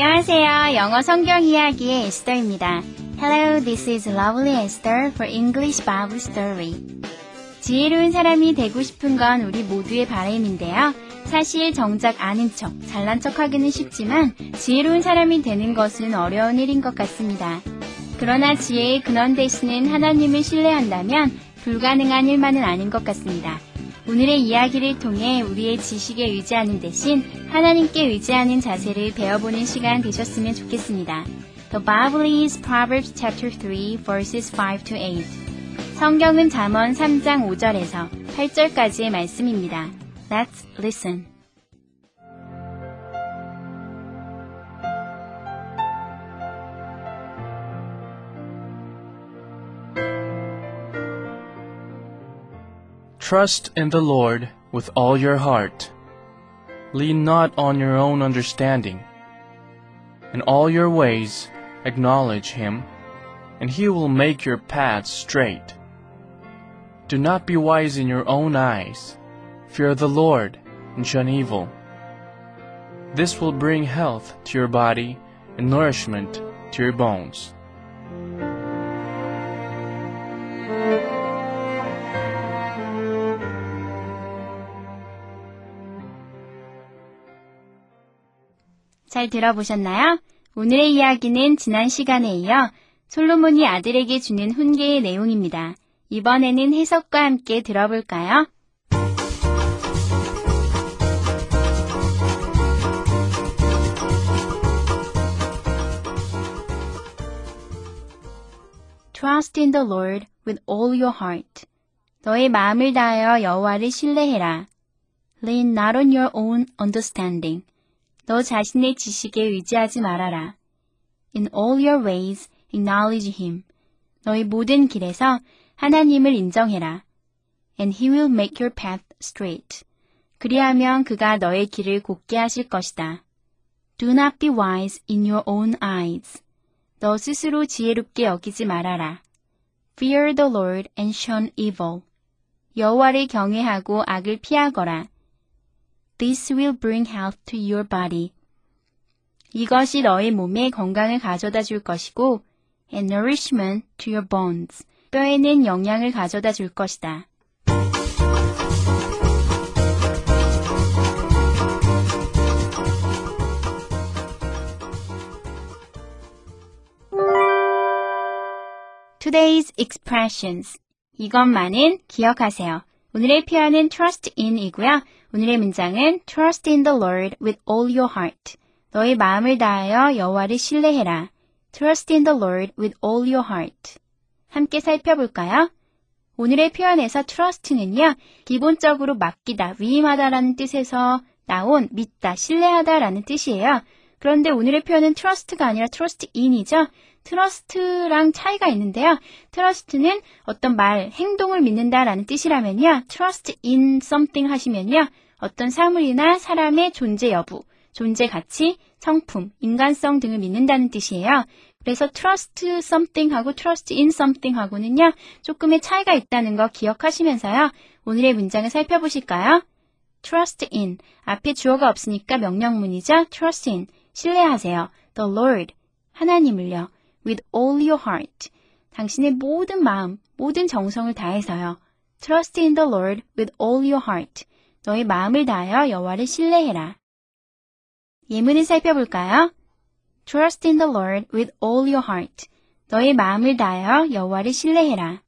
안녕하세요. 영어 성경 이야기의 에스더입니다. Hello, this is Lovely Esther for English Bible Story. 지혜로운 사람이 되고 싶은 건 우리 모두의 바람인데요. 사실 정작 아는 척, 잘난 척 하기는 쉽지만 지혜로운 사람이 되는 것은 어려운 일인 것 같습니다. 그러나 지혜의 근원 되시는 하나님을 신뢰한다면 불가능한 일만은 아닌 것 같습니다. 오늘의 이야기를 통해 우리의 지식에 의지하는 대신 하나님께 의지하는 자세를 배워보는 시간 되셨으면 좋겠습니다. The Bible is Proverbs chapter 3 verses 5 to 8. 성경은 잠언 3장 5절에서 8절까지의 말씀입니다. Let's listen. Trust in the Lord with all your heart. Lean not on your own understanding. In all your ways acknowledge him, and he will make your paths straight. Do not be wise in your own eyes. Fear the Lord and shun evil. This will bring health to your body and nourishment to your bones. 잘 들어보셨나요? 오늘의 이야기는 지난 시간에 이어 솔로몬이 아들에게 주는 훈계의 내용입니다. 이번에는 해석과 함께 들어볼까요? Trust in the Lord with all your heart. 너의 마음을 다하여 여호와를 신뢰해라. Lean not on your own understanding. 너 자신의 지식에 의지하지 말아라. In all your ways acknowledge him. 너의 모든 길에서 하나님을 인정해라. And he will make your path straight. 그리하면 그가 너의 길을 곧게 하실 것이다. Do not be wise in your own eyes. 너 스스로 지혜롭게 여기지 말아라. Fear the Lord and shun evil. 여호와를 경외하고 악을 피하거라. This will bring health to your body. 이것이 너의 몸에 건강을 가져다 줄 것이고, and nourishment to your bones. 뼈에는 영양을 가져다 줄 것이다. Today's expressions. 이것만은 기억하세요. 오늘의 표현은 trust in이고요. 오늘의 문장은 trust in the Lord with all your heart. 너의 마음을 다하여 여호와를 신뢰해라. Trust in the Lord with all your heart. 함께 살펴볼까요? 오늘의 표현에서 trust는요, 기본적으로 맡기다, 위임하다라는 뜻에서 나온 믿다, 신뢰하다라는 뜻이에요. 그런데 오늘의 표현은 trust가 아니라 trust in이죠. trust랑 차이가 있는데요. trust는 어떤 말, 행동을 믿는다라는 뜻이라면요. trust in something 하시면요. 어떤 사물이나 사람의 존재 여부, 존재 가치, 성품, 인간성 등을 믿는다는 뜻이에요. 그래서 trust something 하고 trust in something 하고는요. 조금의 차이가 있다는 거 기억하시면서요. 오늘의 문장을 살펴보실까요? trust in. 앞에 주어가 없으니까 명령문이죠. trust in. 신뢰하세요. the Lord. 하나님을요. With all your heart. 당신의 모든 마음, 모든 정성을 다해서요. Trust in the Lord with all your heart. 너의 마음을 다하여 여호와를 신뢰해라. 예문을 살펴볼까요? Trust in the Lord with all your heart. 너의 마음을 다하여 여호와를 신뢰해라.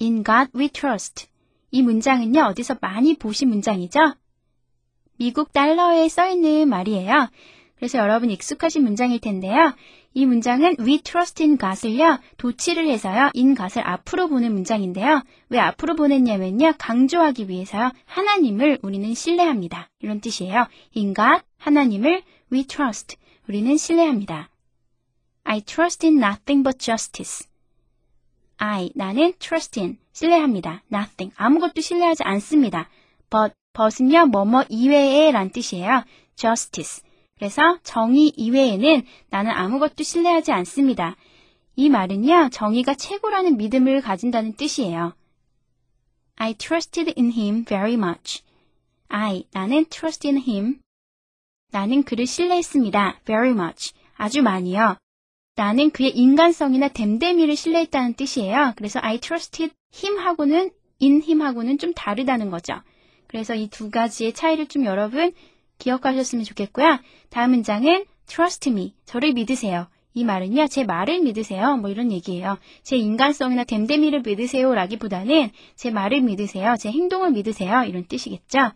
In God we trust. 이 문장은요, 어디서 많이 보신 문장이죠? 미국 달러에 써 있는 말이에요. 그래서 여러분 익숙하신 문장일 텐데요. 이 문장은 we trust in God을요, 도치를 해서요, in God을 앞으로 보는 문장인데요. 왜 앞으로 보냈냐면요, 강조하기 위해서요, 하나님을 우리는 신뢰합니다. 이런 뜻이에요. in God, 하나님을 we trust. 우리는 신뢰합니다. I trust in nothing but justice. I, 나는 trust in, 신뢰합니다. nothing, 아무것도 신뢰하지 않습니다. but, but은요, 뭐뭐 이외에 란 뜻이에요. justice. 그래서 정의 이외에는 나는 아무것도 신뢰하지 않습니다. 이 말은요, 정의가 최고라는 믿음을 가진다는 뜻이에요. I trusted in him very much. I, 나는 trust in him. 나는 그를 신뢰했습니다. very much. 아주 많이요. 나는 그의 인간성이나 댐데미를 신뢰했다는 뜻이에요. 그래서 I trusted him 하고는 in him 하고는 좀 다르다는 거죠. 그래서 이 두 가지의 차이를 좀 여러분 기억하셨으면 좋겠고요. 다음 문장은 trust me. 저를 믿으세요. 이 말은요, 제 말을 믿으세요. 뭐 이런 얘기예요. 제 인간성이나 댐데미를 믿으세요. 라기보다는 제 말을 믿으세요. 제 행동을 믿으세요. 이런 뜻이겠죠.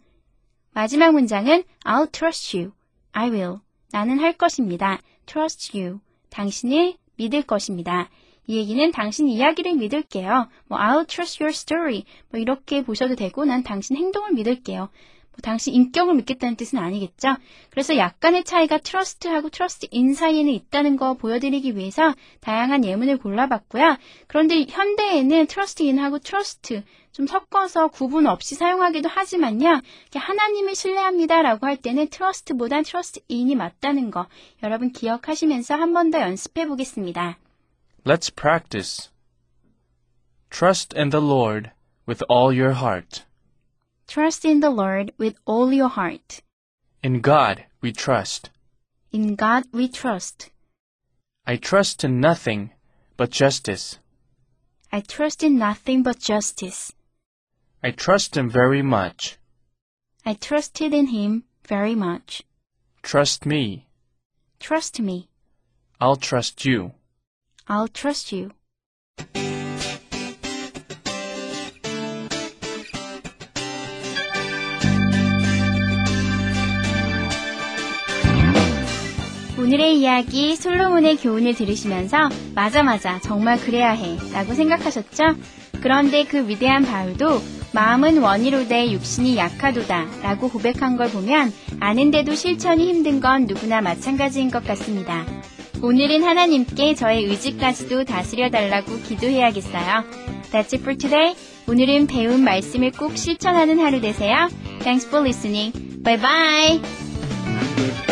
마지막 문장은 I'll trust you. I will. 나는 할 것입니다. trust you. 당신을 믿을 것입니다. 이 얘기는 당신 이야기를 믿을게요. 뭐 I'll trust your story. 뭐 이렇게 보셔도 되고 난 당신 행동을 믿을게요. 뭐 당신 인격을 믿겠다는 뜻은 아니겠죠? 그래서 약간의 차이가 trust하고 trust in 사이에는 있다는 거 보여드리기 위해서 다양한 예문을 골라봤고요. 그런데 현대에는 trust in하고 trust 좀 섞어서 구분 없이 사용하기도 하지만요. 하나님을 신뢰합니다라고 할 때는 trust보단 trust in이 맞다는 거 여러분 기억하시면서 한 번 더 연습해 보겠습니다. Let's practice. Trust in the Lord with all your heart. Trust in the Lord with all your heart. In God we trust. In God we trust. I trust in nothing but justice. I trust in nothing but justice. I trust Him very much. I trusted in him very much. Trust me. Trust me. I'll trust you. I'll trust you. 오늘의 이야기 솔로몬의 교훈을 들으시면서 맞아 맞아 정말 그래야 해 라고 생각하셨죠? 그런데 그 위대한 바울도 마음은 원이로되 육신이 약하도다 라고 고백한 걸 보면 아는데도 실천이 힘든 건 누구나 마찬가지인 것 같습니다. 오늘은 하나님께 저의 의지까지도 다스려 달라고 기도해야겠어요. That's it for today. 오늘은 배운 말씀을 꼭 실천하는 하루 되세요. Thanks for listening. Bye bye.